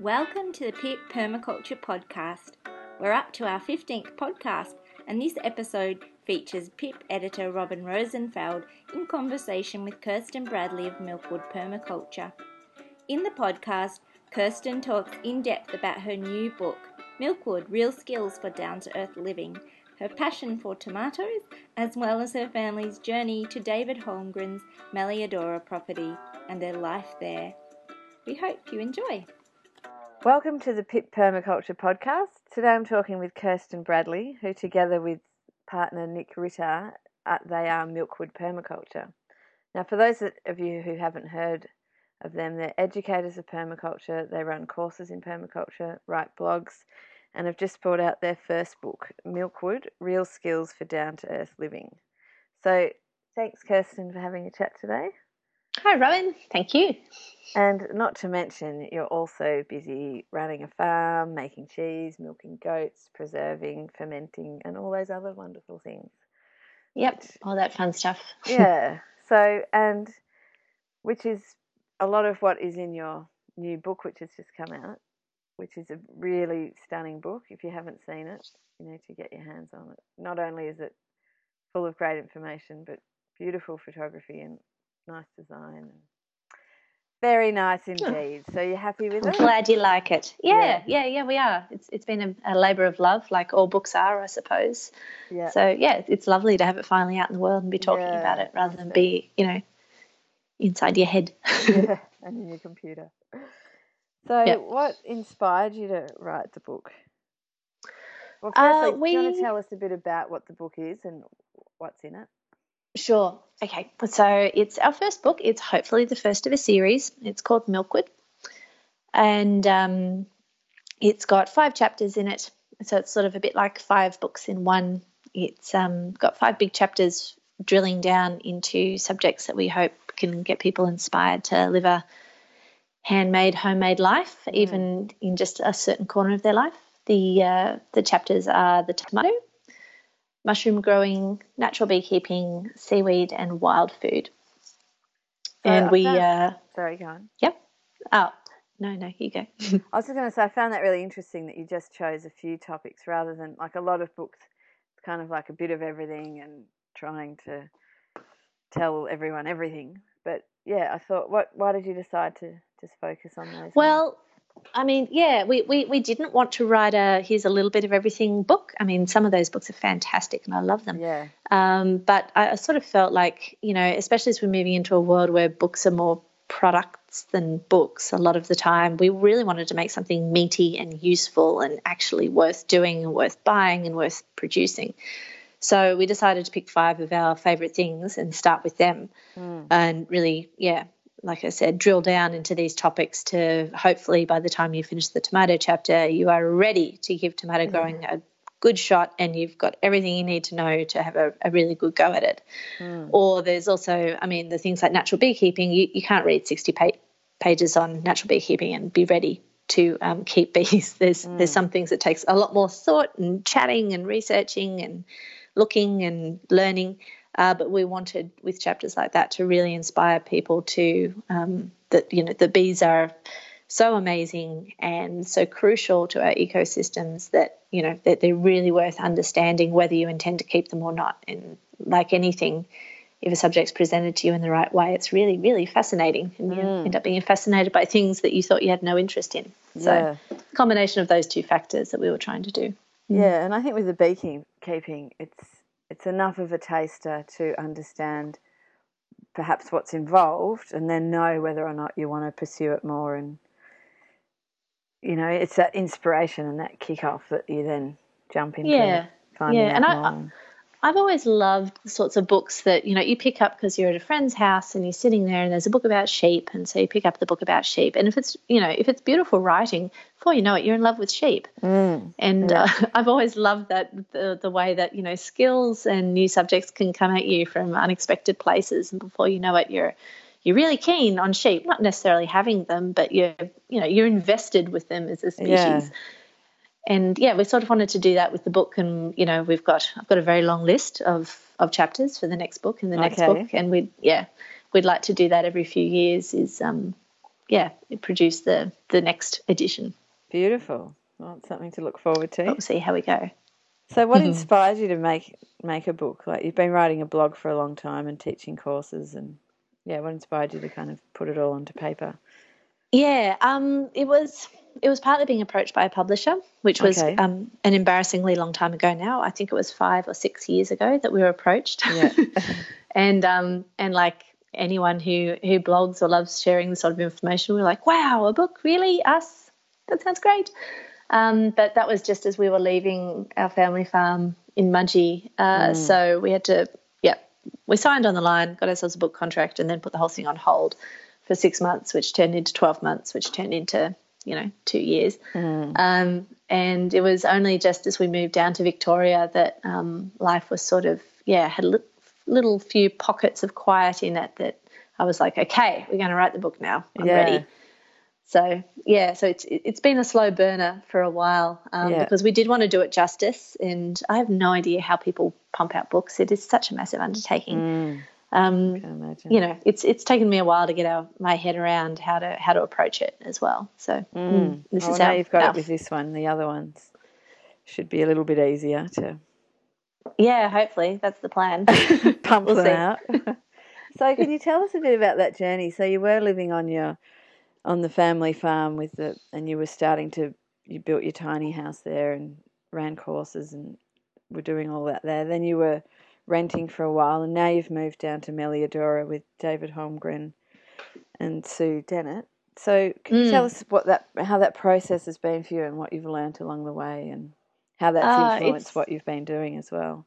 Welcome to the PIP Permaculture Podcast. We're up to our 15th podcast, and this episode features PIP editor Robyn Rosenfeldt in conversation with Kirsten Bradley of Milkwood Permaculture. In the podcast, Kirsten talks in depth about her new book, Milkwood Real Skills for Down to Earth Living, her passion for tomatoes, as well as her family's journey to David Holmgren's Melliodora property and their life there. We hope you enjoy. Welcome to the Pip Permaculture Podcast. Today I'm talking with Kirsten Bradley, who, together with partner Nick Ritar, uh, they are Milkwood Permaculture. Now, for those of you who haven't heard of them, they're educators of permaculture, they run courses in permaculture, write blogs, and have just brought out their first book, Milkwood Real Skills for Down to Earth Living. So, thanks, Kirsten, for having a chat today. Hi, Rowan. Thank you. And not to mention, you're also busy running a farm, making cheese, milking goats, preserving, fermenting, and all those other wonderful things. Yep, which, all that fun stuff. yeah. So, and which is a lot of what is in your new book, which has just come out, which is a really stunning book. If you haven't seen it, you need to get your hands on it. Not only is it full of great information, but beautiful photography and nice design. Very nice indeed. So you're happy with I'm it? Glad you like it. Yeah, yeah, yeah, yeah we are. It's it's been a, a labour of love, like all books are, I suppose. Yeah. So yeah, it's lovely to have it finally out in the world and be talking yeah, about it rather than be, you know, inside your head. yeah, and in your computer. So, yep. what inspired you to write the book? Well, firstly, uh, we... do you want to tell us a bit about what the book is and what's in it? Sure. Okay. So it's our first book. It's hopefully the first of a series. It's called Milkwood. And um, it's got five chapters in it. So it's sort of a bit like five books in one. It's um, got five big chapters drilling down into subjects that we hope can get people inspired to live a handmade, homemade life, mm. even in just a certain corner of their life. The uh, the chapters are the tomato, mushroom growing, natural beekeeping, seaweed, and wild food. So and we, uh, sorry, go on. Yep. Oh, no, no, you go. I was just going to say, I found that really interesting that you just chose a few topics rather than like a lot of books, it's kind of like a bit of everything and trying to tell everyone everything. But yeah, I thought, what? Why did you decide to just focus on those? Well, I mean, yeah, we, we, we didn't want to write a here's a little bit of everything book. I mean, some of those books are fantastic and I love them. Yeah. Um, but I, I sort of felt like, you know, especially as we're moving into a world where books are more products than books a lot of the time, we really wanted to make something meaty and useful and actually worth doing and worth buying and worth producing. So we decided to pick five of our favorite things and start with them mm. and really, yeah, like I said, drill down into these topics to hopefully by the time you finish the tomato chapter, you are ready to give tomato growing a good shot and you've got everything you need to know to have a, a really good go at it. Mm. Or there's also, I mean, the things like natural beekeeping, you, you can't read 60 pa- pages on natural beekeeping and be ready to um, keep bees. There's mm. there's some things that takes a lot more thought and chatting and researching and looking and learning. Uh, but we wanted with chapters like that to really inspire people to um, that you know the bees are so amazing and so crucial to our ecosystems that you know that they're really worth understanding whether you intend to keep them or not. And like anything, if a subject's presented to you in the right way, it's really really fascinating, and mm. you end up being fascinated by things that you thought you had no interest in. So, yeah. combination of those two factors that we were trying to do. Yeah, and I think with the beekeeping, it's it's enough of a taster to understand perhaps what's involved and then know whether or not you want to pursue it more and you know it's that inspiration and that kick off that you then jump into yeah. yeah and I, I've always loved the sorts of books that you know you pick up because you're at a friend's house and you're sitting there and there's a book about sheep and so you pick up the book about sheep and if it's you know if it's beautiful writing before you know it you're in love with sheep mm, and yeah. uh, I've always loved that the the way that you know skills and new subjects can come at you from unexpected places and before you know it you're you're really keen on sheep not necessarily having them but you're you know you're invested with them as a species. Yeah and yeah, we sort of wanted to do that with the book, and you know, we've got I've got a very long list of of chapters for the next book and the next okay. book, and we yeah, we'd like to do that every few years. Is um, yeah, produce the the next edition. Beautiful. Well, it's something to look forward to. We'll see how we go. So, what mm-hmm. inspired you to make make a book? Like you've been writing a blog for a long time and teaching courses, and yeah, what inspired you to kind of put it all onto paper? Yeah, um, it was it was partly being approached by a publisher, which was okay. um, an embarrassingly long time ago now. I think it was five or six years ago that we were approached. Yeah. and um, and like anyone who who blogs or loves sharing this sort of information, we're like, wow, a book, really? Us? That sounds great. Um, but that was just as we were leaving our family farm in Mudgee. Uh, mm. So we had to, yeah, we signed on the line, got ourselves a book contract, and then put the whole thing on hold for six months, which turned into 12 months, which turned into, you know, two years. Mm. Um, and it was only just as we moved down to Victoria that um, life was sort of, yeah, had a little few pockets of quiet in it that I was like, okay, we're going to write the book now. I'm yeah. ready. So yeah, so it's it's been a slow burner for a while um, yeah. because we did want to do it justice, and I have no idea how people pump out books. It is such a massive undertaking. Mm. Um, you know, it's it's taken me a while to get our, my head around how to how to approach it as well. So mm. mm this is how you've got it with this one. The other ones should be a little bit easier to. Yeah, hopefully that's the plan. Pump we'll them see. out. so, can you tell us a bit about that journey? So, you were living on your on the family farm with the, and you were starting to, you built your tiny house there and ran courses and were doing all that there. Then you were renting for a while, and now you've moved down to Melliodora with David Holmgren and Su Dennett. So, can you tell mm. us what that, how that process has been for you, and what you've learned along the way, and how that's uh, influenced what you've been doing as well?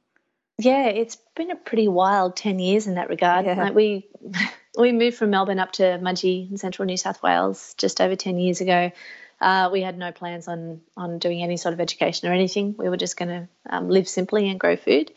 Yeah, it's been a pretty wild ten years in that regard. Yeah. Like we we moved from Melbourne up to Mudgee in central New South Wales just over 10 years ago. Uh, we had no plans on on doing any sort of education or anything. We were just going to um, live simply and grow food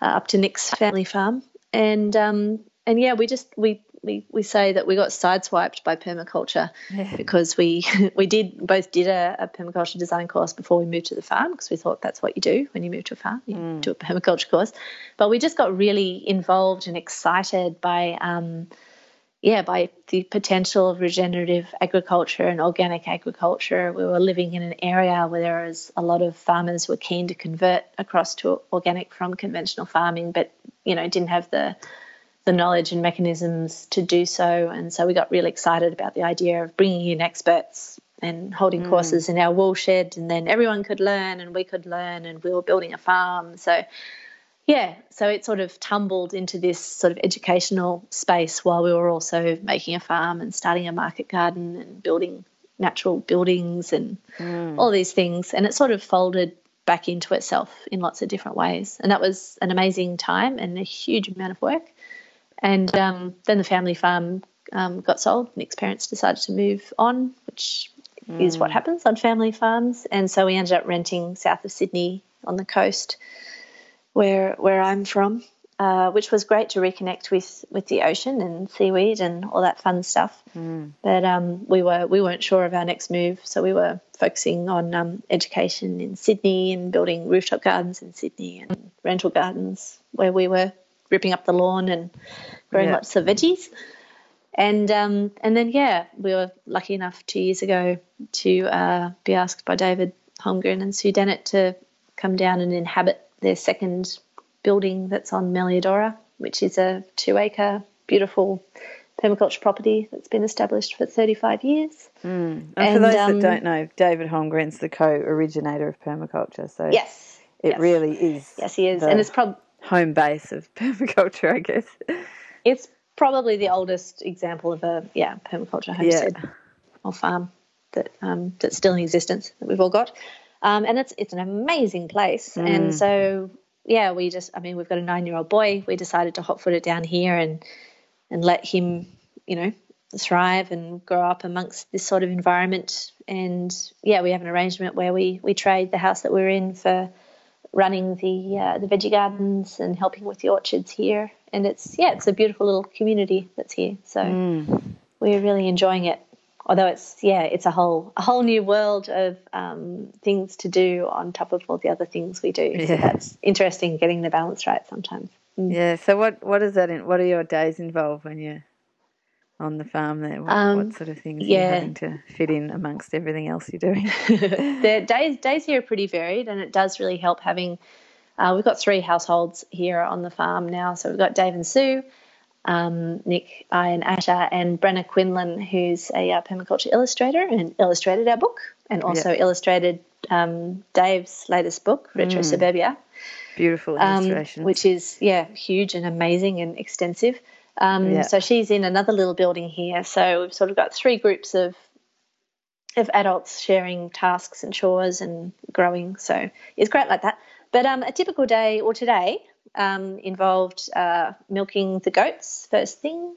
uh, up to Nick's family farm. And um, and yeah, we just we we, we say that we got sideswiped by permaculture yeah. because we we did both did a, a, permaculture design course before we moved to the farm because we thought that's what you do when you move to a farm you mm. do a permaculture course but we just got really involved and excited by um, yeah, by the potential of regenerative agriculture and organic agriculture. We were living in an area where there was a lot of farmers who were keen to convert across to organic from conventional farming, but you know didn't have the the knowledge and mechanisms to do so. And so we got really excited about the idea of bringing in experts and holding mm. courses in our wool shed, and then everyone could learn and we could learn, and we were building a farm. So yeah, so it sort of tumbled into this sort of educational space while we were also making a farm and starting a market garden and building natural buildings and mm. all these things. And it sort of folded back into itself in lots of different ways. And that was an amazing time and a huge amount of work. And um, then the family farm um, got sold. Nick's parents decided to move on, which mm. is what mm. happens on family farms. And so we ended up renting south of Sydney on the coast where where I'm from, uh, which was great to reconnect with with the ocean and seaweed and all that fun stuff. Mm. But um, we were we weren't sure of our next move, so we were focusing on um, education in Sydney and building rooftop gardens in Sydney and rental gardens where we were ripping up the lawn and growing yeah. lots of veggies. And um, and then yeah, we were lucky enough two years ago to uh, be asked by David Holmgren and Su Dennett to come down and inhabit their second building that's on Melliodora, which is a two acre, beautiful permaculture property that's been established for 35 years. Mm. And, and, for those um, that don't know, David Holmgren's the co originator of permaculture. So yes, it yes. really is. Yes, he is. And it's probably home base of permaculture, I guess. It's probably the oldest example of a yeah permaculture homestead yeah. or farm that um, that's still in existence that we've all got. Um, and it's it's an amazing place. Mm. And so yeah, we just I mean we've got a nine year old boy. We decided to hot foot it down here and and let him you know thrive and grow up amongst this sort of environment. And yeah, we have an arrangement where we we trade the house that we're in for running the uh, the veggie gardens and helping with the orchards here. And it's yeah, it's a beautiful little community that's here. So mm. we're really enjoying it although it's yeah it's a whole a whole new world of um, things to do on top of all the other things we do yeah. so that's interesting getting the balance right sometimes mm. yeah so what what is that in what are your days involved when you're on the farm there? What, Um, what sort of things are you having to fit in amongst everything else you're doing? the days days here are pretty varied, and it does really help having. Uh, we've got three households here on the farm now, so we've got Dave and Sue, um, Nick, I, and Asha, and Brenna Quinlan, who's a uh, permaculture illustrator and illustrated our book, and also illustrated um, Dave's latest book, Retro Suburbia Beautiful um, which is yeah huge and amazing and extensive. Um, Yeah. So she's in another little building here. So we've sort of got three groups of of adults sharing tasks and chores and growing. So it's great like that. But um, a typical day or today um, involved uh, milking the goats first thing,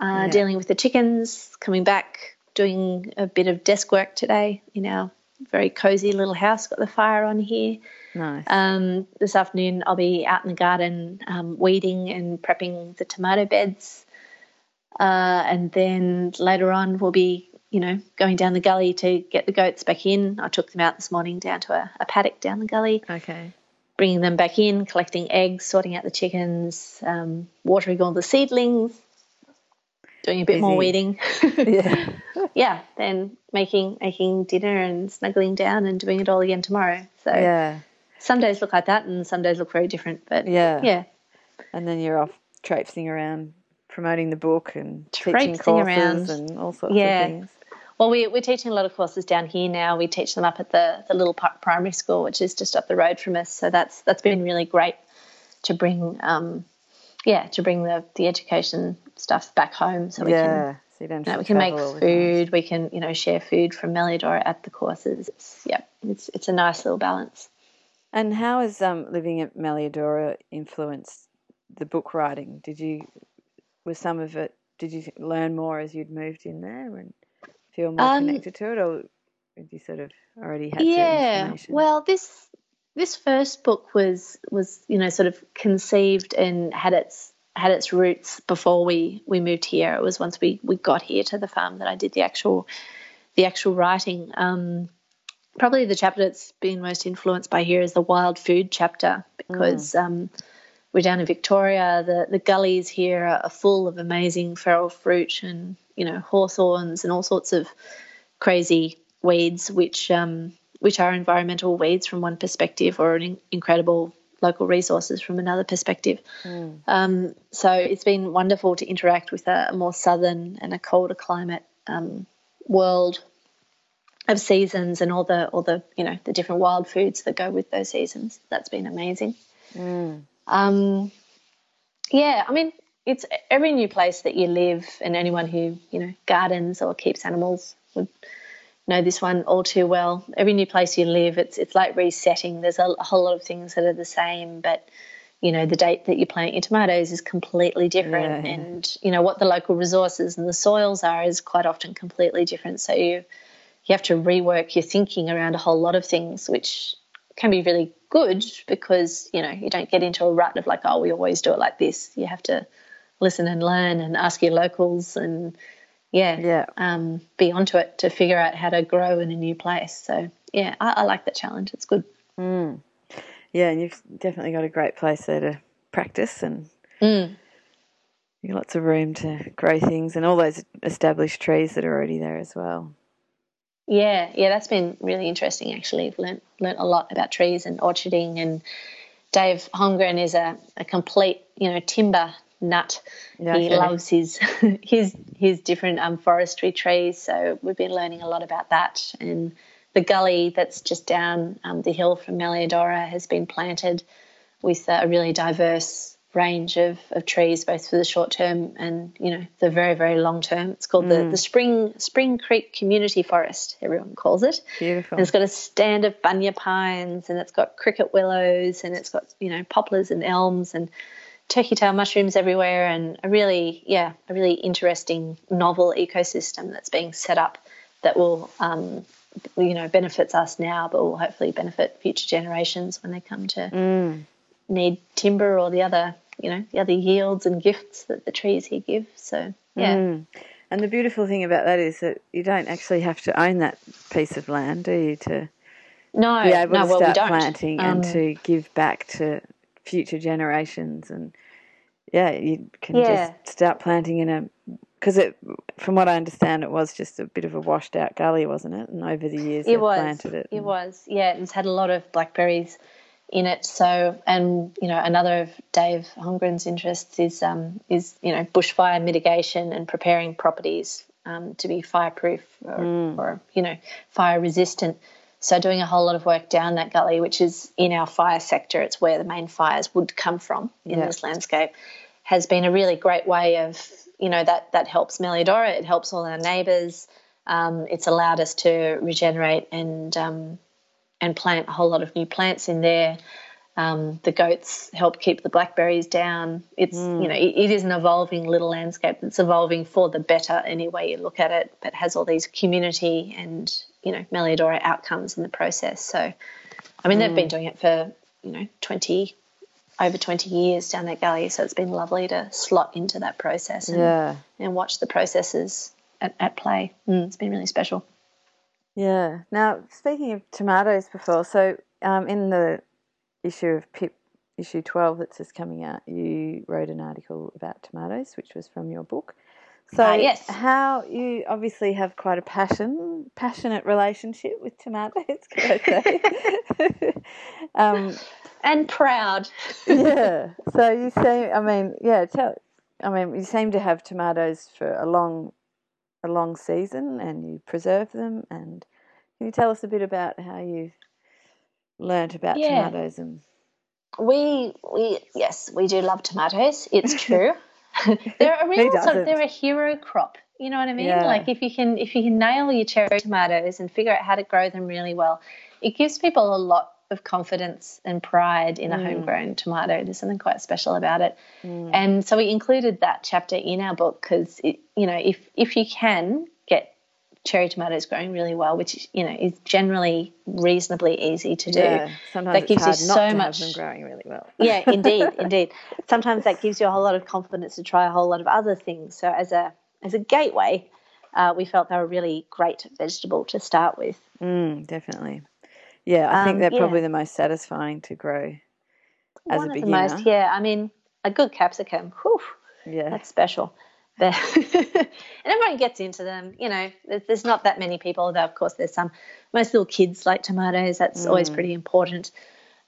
uh, Yeah. dealing with the chickens, coming back, doing a bit of desk work today in our very cozy little house. Got the fire on here. nice. Um, this afternoon, I'll be out in the garden um, weeding and prepping the tomato beds. Uh, and then later on, we'll be, you know, going down the gully to get the goats back in. I took them out this morning down to a, a paddock down the gully, okay. Bringing them back in, collecting eggs, sorting out the chickens, um, watering all the seedlings, doing a bit more weeding. Yeah. yeah, then making making dinner and snuggling down and doing it all again tomorrow. So yeah. some days look like that and some days look very different but Yeah. yeah And then you're off traipsing around promoting the book and teaching courses around. and all sorts Yeah. of things. Well we, we're teaching a lot of courses down here now we teach them up at the, the little pri- primary school which is just up the road from us so that's that's been really great to bring um yeah to bring the the education stuff back home so we can yeah. So you don't you know, we can make travel all the time. food we can you know share food from Melliodora at the courses it's yeah it's it's a nice little balance And how has um, living at Melliodora influenced the book writing? Did you, was some of it, did you learn more as you'd moved in there and feel more Um, connected to it, or did you sort of already had? yeah well this this first book was was you know sort of conceived and had its had its roots before we we moved here it was once we we got here to the farm that i did the actual the actual writing um probably the chapter that's been most influenced by here is the wild food chapter because um we're down in Victoria. The the gullies here are full of amazing feral fruit and you know hawthorns and all sorts of crazy weeds, which um, which are environmental weeds from one perspective, or an in- incredible local resources from another perspective. Um, so it's been wonderful to interact with a, a more southern and a colder climate um, world of seasons and all the all the you know the different wild foods that go with those seasons. That's been amazing. Um, yeah, I mean, it's every new place that you live, and anyone who you know gardens or keeps animals would know this one all too well. Every new place you live, it's it's like resetting. There's a, a whole lot of things that are the same, but you know the date that you plant your tomatoes is completely different, Yeah, and you know what the local resources and the soils are is quite often completely different. So you you have to rework your thinking around a whole lot of things, which can be really good because you know you don't get into a rut of like oh we always do it like this. You have to listen and learn and ask your locals and yeah, Yeah. um, be onto it to figure out how to grow in a new place. So yeah, I, I like that challenge. It's good. Yeah, and you've definitely got a great place there to practice and Mm. you've got lots of room to grow things and all those established trees that are already there as well. Yeah, yeah, that's been really interesting. Actually, I've learnt learnt a lot about trees and orcharding. And Dave Holmgren is a, a complete, you know, timber nut. Yeah, he loves his his his different um, forestry trees. So we've been learning a lot about that. And the gully that's just down um, the hill from Melliodora has been planted with a really diverse range of, of trees, both for the short term and you know the very very long term. It's called the the Spring Spring Creek Community Forest. Everyone calls it. Beautiful. And it's got a stand of bunya pines, and it's got cricket willows, and it's got you know poplars and elms and turkey tail mushrooms everywhere, and a really yeah a really interesting novel ecosystem that's being set up that will um, you know benefits us now, but will hopefully benefit future generations when they come to need timber or the other you know the other yields and gifts that the trees here give. So yeah. Mm. And the beautiful thing about that is that you don't actually have to own that piece of land, do you, to No, be able no, to well, we start don't. planting Um, and to give back to future generations and yeah, you can Yeah. just start planting in a because it, from what I understand, it was just a bit of a washed out gully, wasn't it? And over the years, it was. planted it. It was. Yeah, it's had a lot of blackberries in it. So, and you know, another of Dave Holmgren's interests is um, is you know bushfire mitigation and preparing properties um, to be fireproof or, Mm. or you know fire resistant. So, doing a whole lot of work down that gully, which is in our fire sector, it's where the main fires would come from in Yeah. this landscape, has been a really great way of you know that that helps Melliodora. It helps all our neighbours. Um, it's allowed us to regenerate and um, and plant a whole lot of new plants in there. Um, the goats help keep the blackberries down. It's you know it, it is an evolving little landscape that's evolving for the better any way you look at it, but has all these community and you know Melliodora outcomes in the process. So, I mean they've been doing it for you know twenty over twenty years down that gully, so it's been lovely to slot into that process and, Yeah, and watch the processes at, at play. Mm, it's been really special. yeah. Now, speaking of tomatoes before, so um, in the issue of PIP, issue 12 that's just coming out, you wrote an article about tomatoes, which was from your book. So, Ah, yes. how you obviously have quite a passion, passionate relationship with tomatoes, um, And proud. yeah. So you seem, I mean, yeah. Tell, I mean, you seem to have tomatoes for a long, a long season, and you preserve them. And can you tell us a bit about how you've learnt about Yeah. tomatoes and We we yes, we do love tomatoes. It's true. they're a real sort of they're a hero crop. You know what I mean? Yeah. Like if you can if you can nail your cherry tomatoes and figure out how to grow them really well, it gives people a lot of confidence and pride in a mm. homegrown tomato. There's something quite special about it. Mm. And so we included that chapter in our book because you know if if you can cherry tomatoes growing really well, which you know is generally reasonably easy to do. yeah? Sometimes that it's gives you so to much- have them growing really well. yeah, indeed, indeed. Sometimes that gives you a whole lot of confidence to try a whole lot of other things. So as a as a gateway, uh, we felt they were a really great vegetable to start with. Mm, definitely. Yeah, I think Um, they're yeah. probably the most satisfying to grow as One a of the beginner. most, yeah. I mean, a good capsicum, whew, yeah. that's special. But and everyone gets into them. You know, there's, there's not that many people. Though of course there's some. Most little kids like tomatoes. That's always pretty important.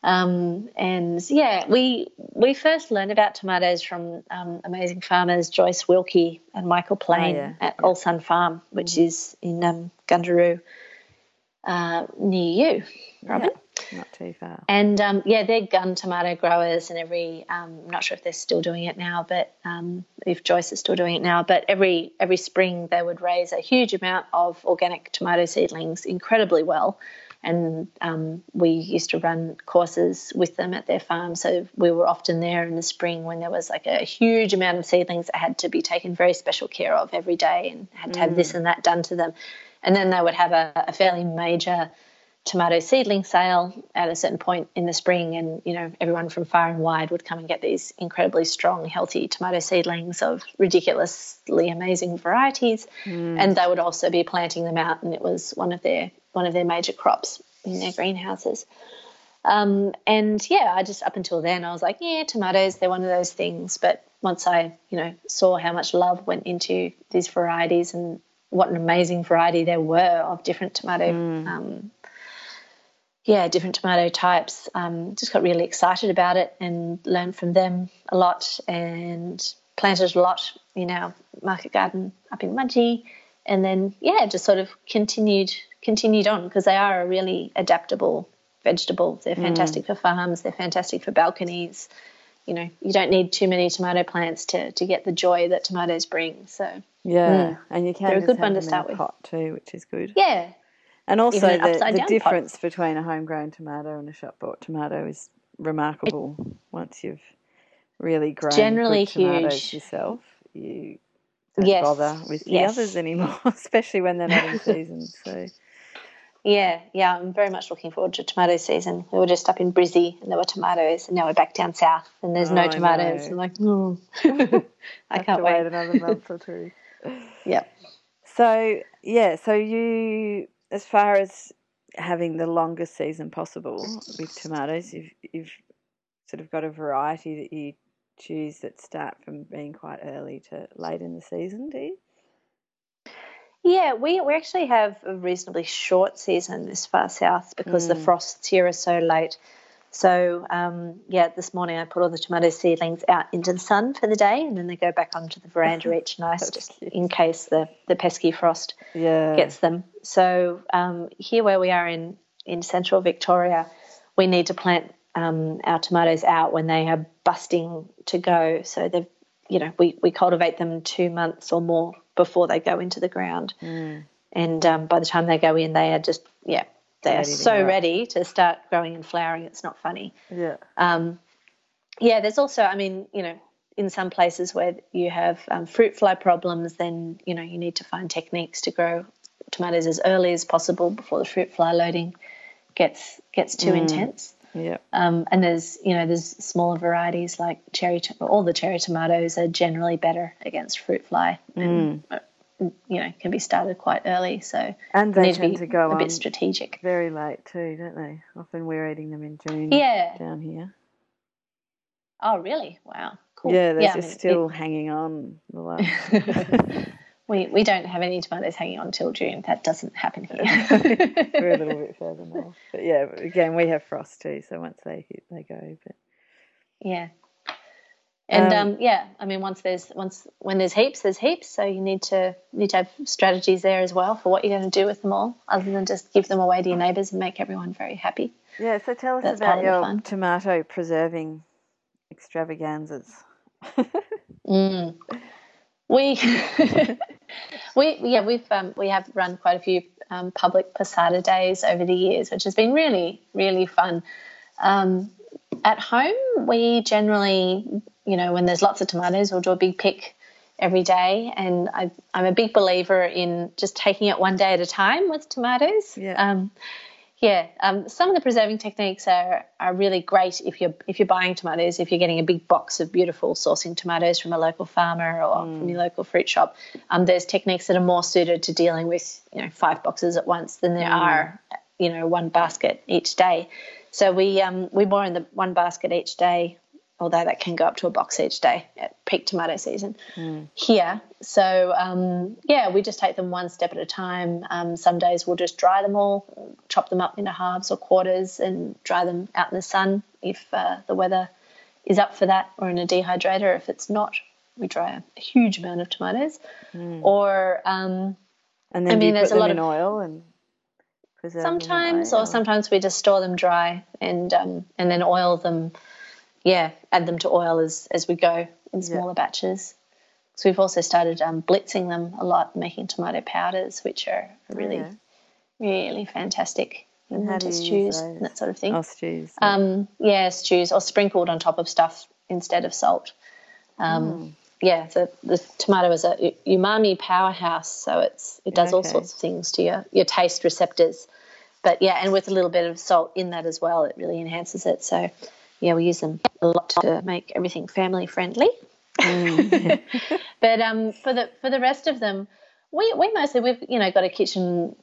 Um, and yeah, we we first learned about tomatoes from um, amazing farmers Joyce Wilkie and Michael Plane yeah, at Allsun Farm, which is in um, Gundaroo, uh, near you, Robyn. Not too far. And um, yeah, they're gun tomato growers, and every um, I'm not sure if they're still doing it now, but um, if Joyce is still doing it now, but every every spring they would raise a huge amount of organic tomato seedlings incredibly well. And um, we used to run courses with them at their farm, so we were often there in the spring when there was like a huge amount of seedlings that had to be taken very special care of every day, and had to have this and that done to them. And then they would have a, a fairly major tomato seedling sale at a certain point in the spring and you know everyone from far and wide would come and get these incredibly strong healthy tomato seedlings of ridiculously amazing varieties. And they would also be planting them out and it was one of their one of their major crops in their greenhouses. Um, and yeah i just up until then i was like yeah tomatoes they're one of those things. But once i you know saw how much love went into these varieties and what an amazing variety there were of different tomato um, yeah, different tomato types. Um, just got really excited about it and learned from them a lot and planted a lot in our market garden up in Mudgee. And then, yeah, just sort of continued continued on because they are a really adaptable vegetable. They're fantastic for farms. They're fantastic for balconies. You know, you don't need too many tomato plants to, to get the joy that tomatoes bring. So, Yeah, and you can They're a good one to start with. pot too, which is good. yeah, And also the, the down pot. difference between a homegrown tomato and a shop bought tomato is remarkable. Once you've really grown generally tomatoes yourself, you don't Yes, bother with the yes. others anymore, especially when they're not in season. So Yeah, yeah, I'm very much looking forward to tomato season. We were just up in Brizzy and there were tomatoes, and now we're back down south and there's Oh, no tomatoes. I'm like, mm. I have can't to wait. wait another month or two. Yep. So yeah, so you, as far as having the longest season possible with tomatoes, you've you've sort of got a variety that you choose that start from being quite early to late in the season, do you? Yeah, we, we actually have a reasonably short season this far south because Mm. the frosts here are so late. So, um, yeah, this morning I put all the tomato seedlings out into the sun for the day and then they go back onto the veranda each night just cute. in case the, the pesky frost Yeah. gets them. So, um, here where we are in, in central Victoria, we need to plant um, our tomatoes out when they are busting to go. So, they've, you know, we, we cultivate them two months or more before they go into the ground Mm. and um, by the time they go in, they are just yeah, they are so ready to start growing and flowering. It's not funny. Yeah. Um, yeah, there's also, I mean, you know, in some places where you have um, fruit fly problems, then you know you need to find techniques to grow tomatoes as early as possible before the fruit fly loading gets gets too intense. Yeah. Um, and there's you know there's smaller varieties like cherry. To- all the cherry tomatoes are generally better against fruit fly. And, uh, you know, can be started quite early. So And they need to be to go a on bit strategic. very late too, don't they? Often we're eating them in June Yeah. down here. Oh, really? Wow. Cool. Yeah, they're I just mean, still hanging on. The last. we we don't have any tomatoes hanging on till June. That doesn't happen here. we're a little bit further north. But yeah, again, we have frost too, so once they hit, they go. But yeah. And Um, um, yeah, I mean, once there's once when there's heaps, there's heaps. So you need to need to have strategies there as well for what you're going to do with them all, other than just give them away to your neighbours and make everyone very happy. yeah, so tell us That's about your fun. tomato preserving extravaganzas. Mm. We we yeah we've um, we have run quite a few um, public passata days over the years, which has been really really fun. Um, at home, we generally you know when there's lots of tomatoes, we'll do a big pick every day, and I, I'm a big believer in just taking it one day at a time with tomatoes. Yeah. Um, yeah, um, some of the preserving techniques are, are really great if you're if you're buying tomatoes. If you're getting a big box of beautiful saucing tomatoes from a local farmer or from your local fruit shop, um, there's techniques that are more suited to dealing with you know five boxes at once than there are you know one basket each day. So we um, we more in the one basket each day, although that can go up to a box each day at peak tomato season here. So um, yeah, we just take them one step at a time. Um, some days we'll just dry them all, chop them up into halves or quarters, and dry them out in the sun if uh, the weather is up for that, or in a dehydrator. If it's not, we dry a huge amount of tomatoes. Or um, And then I mean, there's a lot in of- oil and preserve sometimes, way, or sometimes we just store them dry and um, and then oil them. Yeah, add them to oil as as we go in smaller batches. So we've also started um, blitzing them a lot, making tomato powders, which are really yeah. really fantastic in how do winter you stews and that sort of thing. Oh, stews. Um, yeah, stews or sprinkled on top of stuff instead of salt. Um, Hmm. Yeah, the, the tomato is a umami powerhouse, so it's it does all sorts of things to your your taste receptors. But yeah, and with a little bit of salt in that as well, it really enhances it. So yeah, we use them a lot to make everything family friendly. Mm. but um, for the for the rest of them, we we mostly we've you know got a kitchen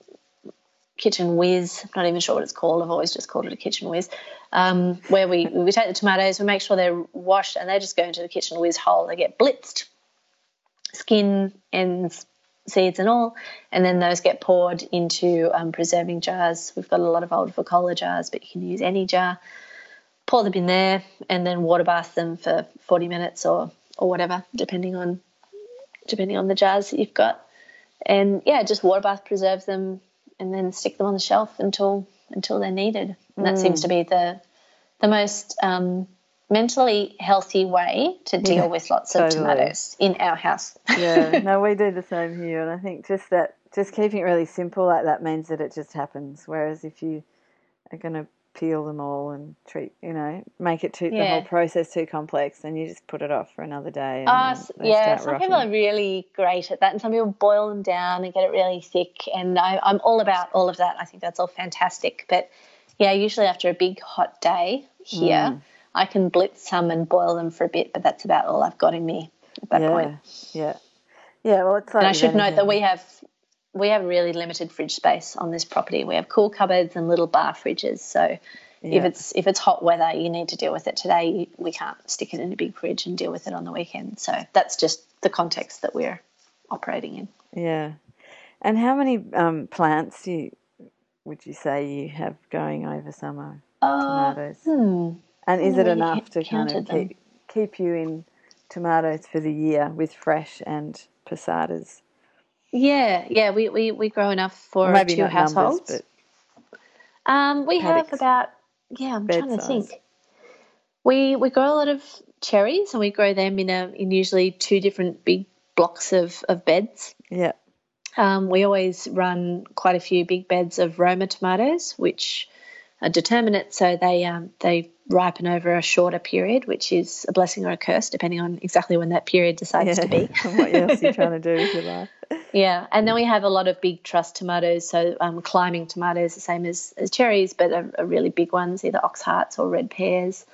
kitchen whiz. I'm not even sure what it's called. I've always just called it a kitchen whiz. Um, where we we take the tomatoes, we make sure they're washed, and they just go into the kitchen whiz hole. They get blitzed, skin, ends, seeds, and all, and then those get poured into um, preserving jars. We've got a lot of old Vacola jars, but you can use any jar. Pour them in there, and then water bath them for 40 minutes or or whatever, depending on depending on the jars that you've got. And yeah, just water bath preserve them and then stick them on the shelf until until they're needed. And that seems to be the the most um, mentally healthy way to deal Yeah, with lots of tomatoes in our house. yeah, no, we do the same here, and I think just that, just keeping it really simple like that means that it just happens. Whereas if you are going to peel them all and treat, you know, make it too the whole process too complex, and you just put it off for another day. And Uh, yeah, some people are really great at that, and some people boil them down and get it really thick. And I, I'm all about all of that. I think that's all fantastic. But yeah, usually after a big hot day here, Mm. I can blitz some and boil them for a bit, but that's about all I've got in me at that yeah, point. yeah, yeah. Well, it's like And I should note that we have we have really limited fridge space on this property. We have cool cupboards and little bar fridges. So if it's if it's hot weather, you need to deal with it today. We can't stick it in a big fridge and deal with it on the weekend. So that's just the context that we're operating in. Yeah. And how many um, plants you, would you say you have going over summer Uh, tomatoes? hmm. And is it enough to kind of keep keep you in tomatoes for the year with fresh and passatas? Yeah, yeah, we, we, we grow enough for Maybe two households. numbers, Um, we have about yeah. I'm Bed trying to size. think. We we grow a lot of cherries, and we grow them in a in usually two different big blocks of of beds. yeah, Um, we always run quite a few big beds of Roma tomatoes, which are determinate, so they um, they ripen over a shorter period, which is a blessing or a curse, depending on exactly when that period decides yeah. to be. what else you're trying to do with your life? Yeah, and then we have a lot of big truss tomatoes, so um, climbing tomatoes, the same as, as cherries, but are, are really big ones, either ox hearts or red pears.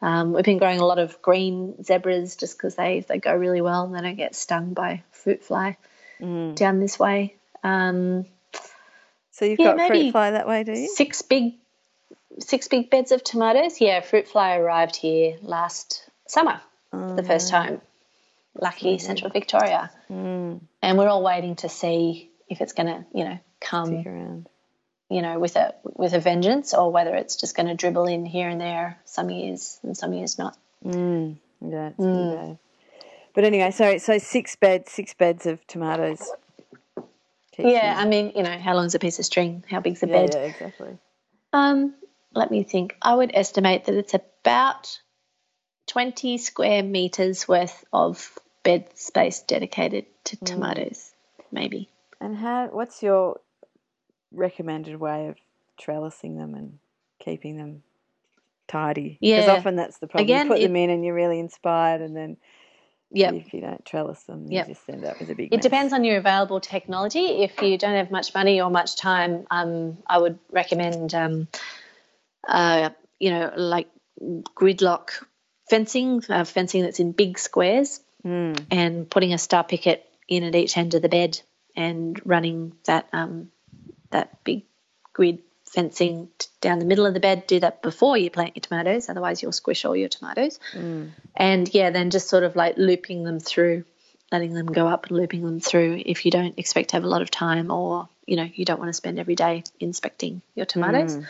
Um, we've been growing a lot of green zebras just because they, they go really well and they don't get stung by fruit fly Mm. down this way. Um, So you've Yeah, got fruit fly that way, do you? six big six big beds of tomatoes. Yeah, fruit fly arrived here last summer for the first time. Lucky Central Victoria, Mm, and we're all waiting to see if it's going to, you know, come you know, with a with a vengeance, or whether it's just going to dribble in here and there some years and some years not. Mm, yeah, bad. But anyway, so so six beds, six beds of tomatoes. Yeah, you- I mean, you know, how long's a piece of string? How big's a yeah, bed? yeah, exactly. Um, let me think. I would estimate that it's about twenty square meters worth of bed space dedicated to Mm. tomatoes, maybe. And how? What's your recommended way of trellising them and keeping them tidy? Because Yeah. often that's the problem. Again, you put it- them in and you're really inspired, and then Yep. if you don't trellis them, Yep. you just end up with a big. It mess. depends on your available technology. If you don't have much money or much time, um, I would recommend, um, uh, you know, like gridlock fencing, uh, fencing that's in big squares, Mm, and putting a star picket in at each end of the bed and running that um, that big grid fencing down the middle of the bed. Do that before you plant your tomatoes, otherwise you'll squish all your tomatoes. mm, And yeah, then just sort of like looping them through, letting them go up and looping them through if you don't expect to have a lot of time or you know you don't want to spend every day inspecting your tomatoes. Mm.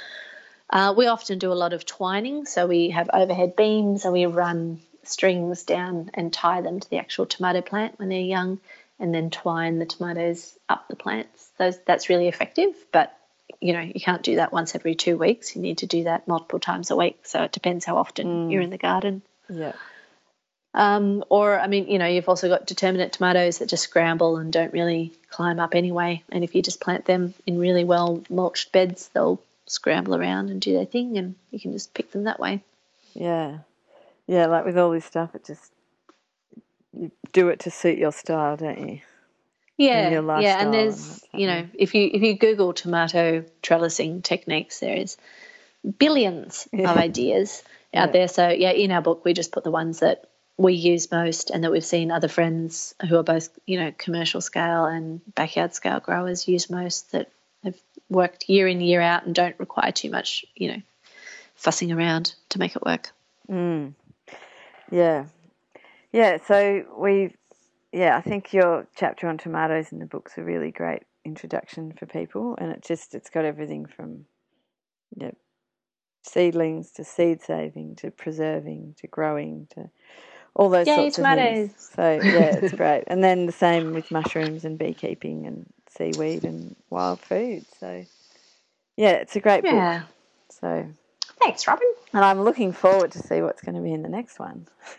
Uh, we often do a lot of twining, so we have overhead beams and we run strings down and tie them to the actual tomato plant when they're young, and then twine the tomatoes up the plants. Those that's really effective, but you know you can't do that once every two weeks. You need to do that multiple times a week. So it depends how often you're in the garden. yeah. Um, or, I mean, you know, you've also got determinate tomatoes that just scramble and don't really climb up anyway. And if you just plant them in really well mulched beds, they'll scramble around and do their thing, and you can just pick them that way. Yeah. Yeah, like with all this stuff, it just you do it to suit your style, don't you? Yeah, your yeah, and and there's what's you know if you if you Google tomato trellising techniques, there is billions Yeah. of ideas Yeah. out there. So yeah, in our book we just put the ones that we use most and that we've seen other friends who are both you know commercial scale and backyard scale growers use most that worked year in year out and don't require too much you know fussing around to make it work. Mm. Yeah. Yeah, so we yeah, I think your chapter on tomatoes in the book's a really great introduction for people and it just it's got everything from you know, seedlings to seed saving to preserving to growing to all those Yay, sorts of tomatoes. things. So yeah, it's great. And then the same with mushrooms and beekeeping and seaweed and wild food. So yeah, it's a great book. Yeah. So Thanks, Robyn. and I'm looking forward to see what's going to be in the next one.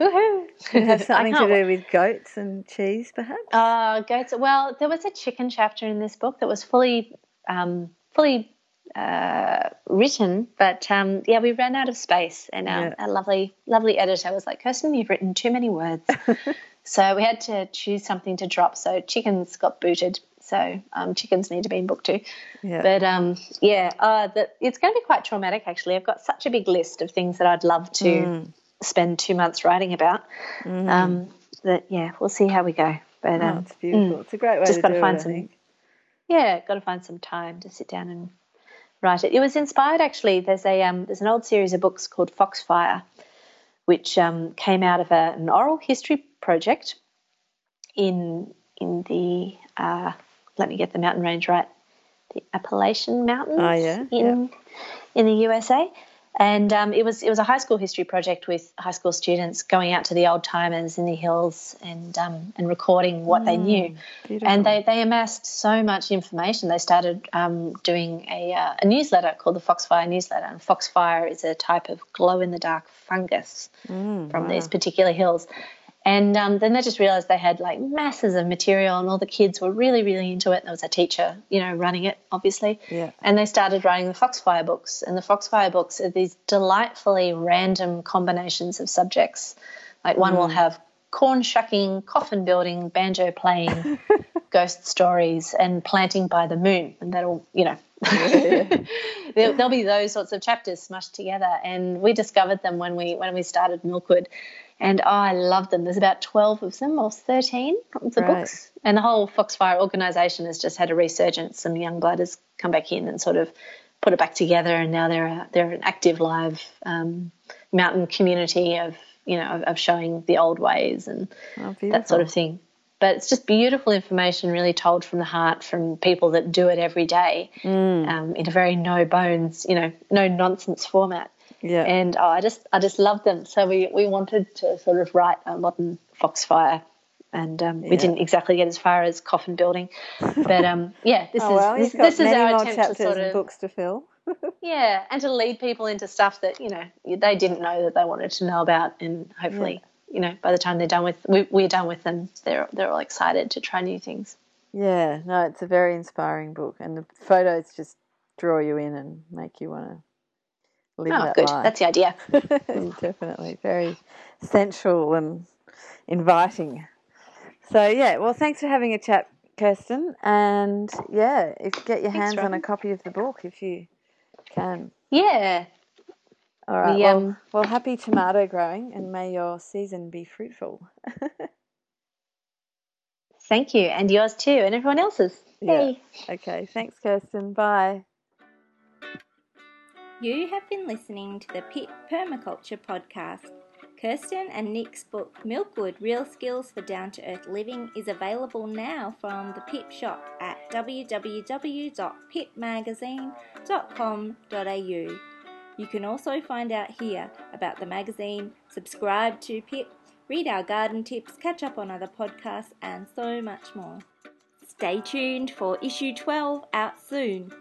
Woohoo! Could have something to do with goats and cheese, perhaps. Uh, goats. Well, there was a chicken chapter in this book that was fully, um, fully uh, written, but um, yeah, we ran out of space, and um, Yeah. a lovely, lovely editor was like, "Kirsten, you've written too many words," so we had to choose something to drop. So chickens got booted. So um, chickens need to be in book two. Yeah. But um, yeah, uh, the, it's going to be quite traumatic. Actually, I've got such a big list of things that I'd love to Mm. spend two months writing about. Um, that yeah, we'll see how we go. But Oh, um, it's beautiful. It's a great way just to find it, I some- think. yeah, got to find some time to sit down and write it. It was inspired actually. There's a um, there's an old series of books called Foxfire, which um, came out of a, an oral history project in in the uh, let me get the mountain range right, the Appalachian Mountains Oh, yeah, in in the USA. And um, it was it was a high school history project with high school students going out to the old timers in the hills and um, and recording what they knew. beautiful. And they, they amassed so much information. They started um, doing a, uh, a newsletter called the Foxfire newsletter. And Foxfire is a type of glow in the dark fungus from these particular hills. And um, then they just realized they had like masses of material, and all the kids were really, really into it. There was a teacher, you know, running it, obviously. Yeah. And they started writing the Foxfire books. And the Foxfire books are these delightfully random combinations of subjects. Like one will have corn shucking, coffin building, banjo playing, ghost stories, and planting by the moon. And that'll, you know, there, there'll be those sorts of chapters smushed together. And we discovered them when we when we started Milkwood. And oh, I love them. There's about 12 of them or 13 of the Right. books. And the whole Foxfire organisation has just had a resurgence. Some young blood has come back in and sort of put it back together. And now they're, a, they're an active live um, mountain community of, you know, of, of showing the old ways and Oh, that sort of thing. But it's just beautiful information, really told from the heart from people that do it every day Mm. um, in a very no bones, you know, no nonsense format. Yeah. And oh, I just I just love them. So we, we wanted to sort of write a modern Foxfire. And um, we Yeah. didn't exactly get as far as coffin building, but um, yeah, this oh, well, is this, this is our attempt to sort of books to fill. yeah, and to lead people into stuff that you know they didn't know that they wanted to know about, and hopefully, you know, by the time they're done with we, we're done with them, they're they're all excited to try new things. Yeah, no, it's a very inspiring book, and the photos just draw you in and make you want to live Oh, that good, life. that's the idea. Definitely very sensual and inviting. So yeah, well, thanks for having a chat, Kirsten, and yeah, if get your hands on a copy of the book if you can. Yeah, All right. We, well, um, well, happy tomato growing, and may your season be fruitful. thank you, and yours too, and everyone else's. Yeah. Hey. Okay. Thanks, Kirsten. Bye. You have been listening to the Pip Permaculture Podcast. Kirsten and Nick's book Milkwood Real Skills for Down to Earth Living is available now from the Pip shop at www.pipmagazine.com.au. You can also find out here about the magazine, subscribe to Pip, read our garden tips, catch up on other podcasts, and so much more. Stay tuned for issue 12 out soon.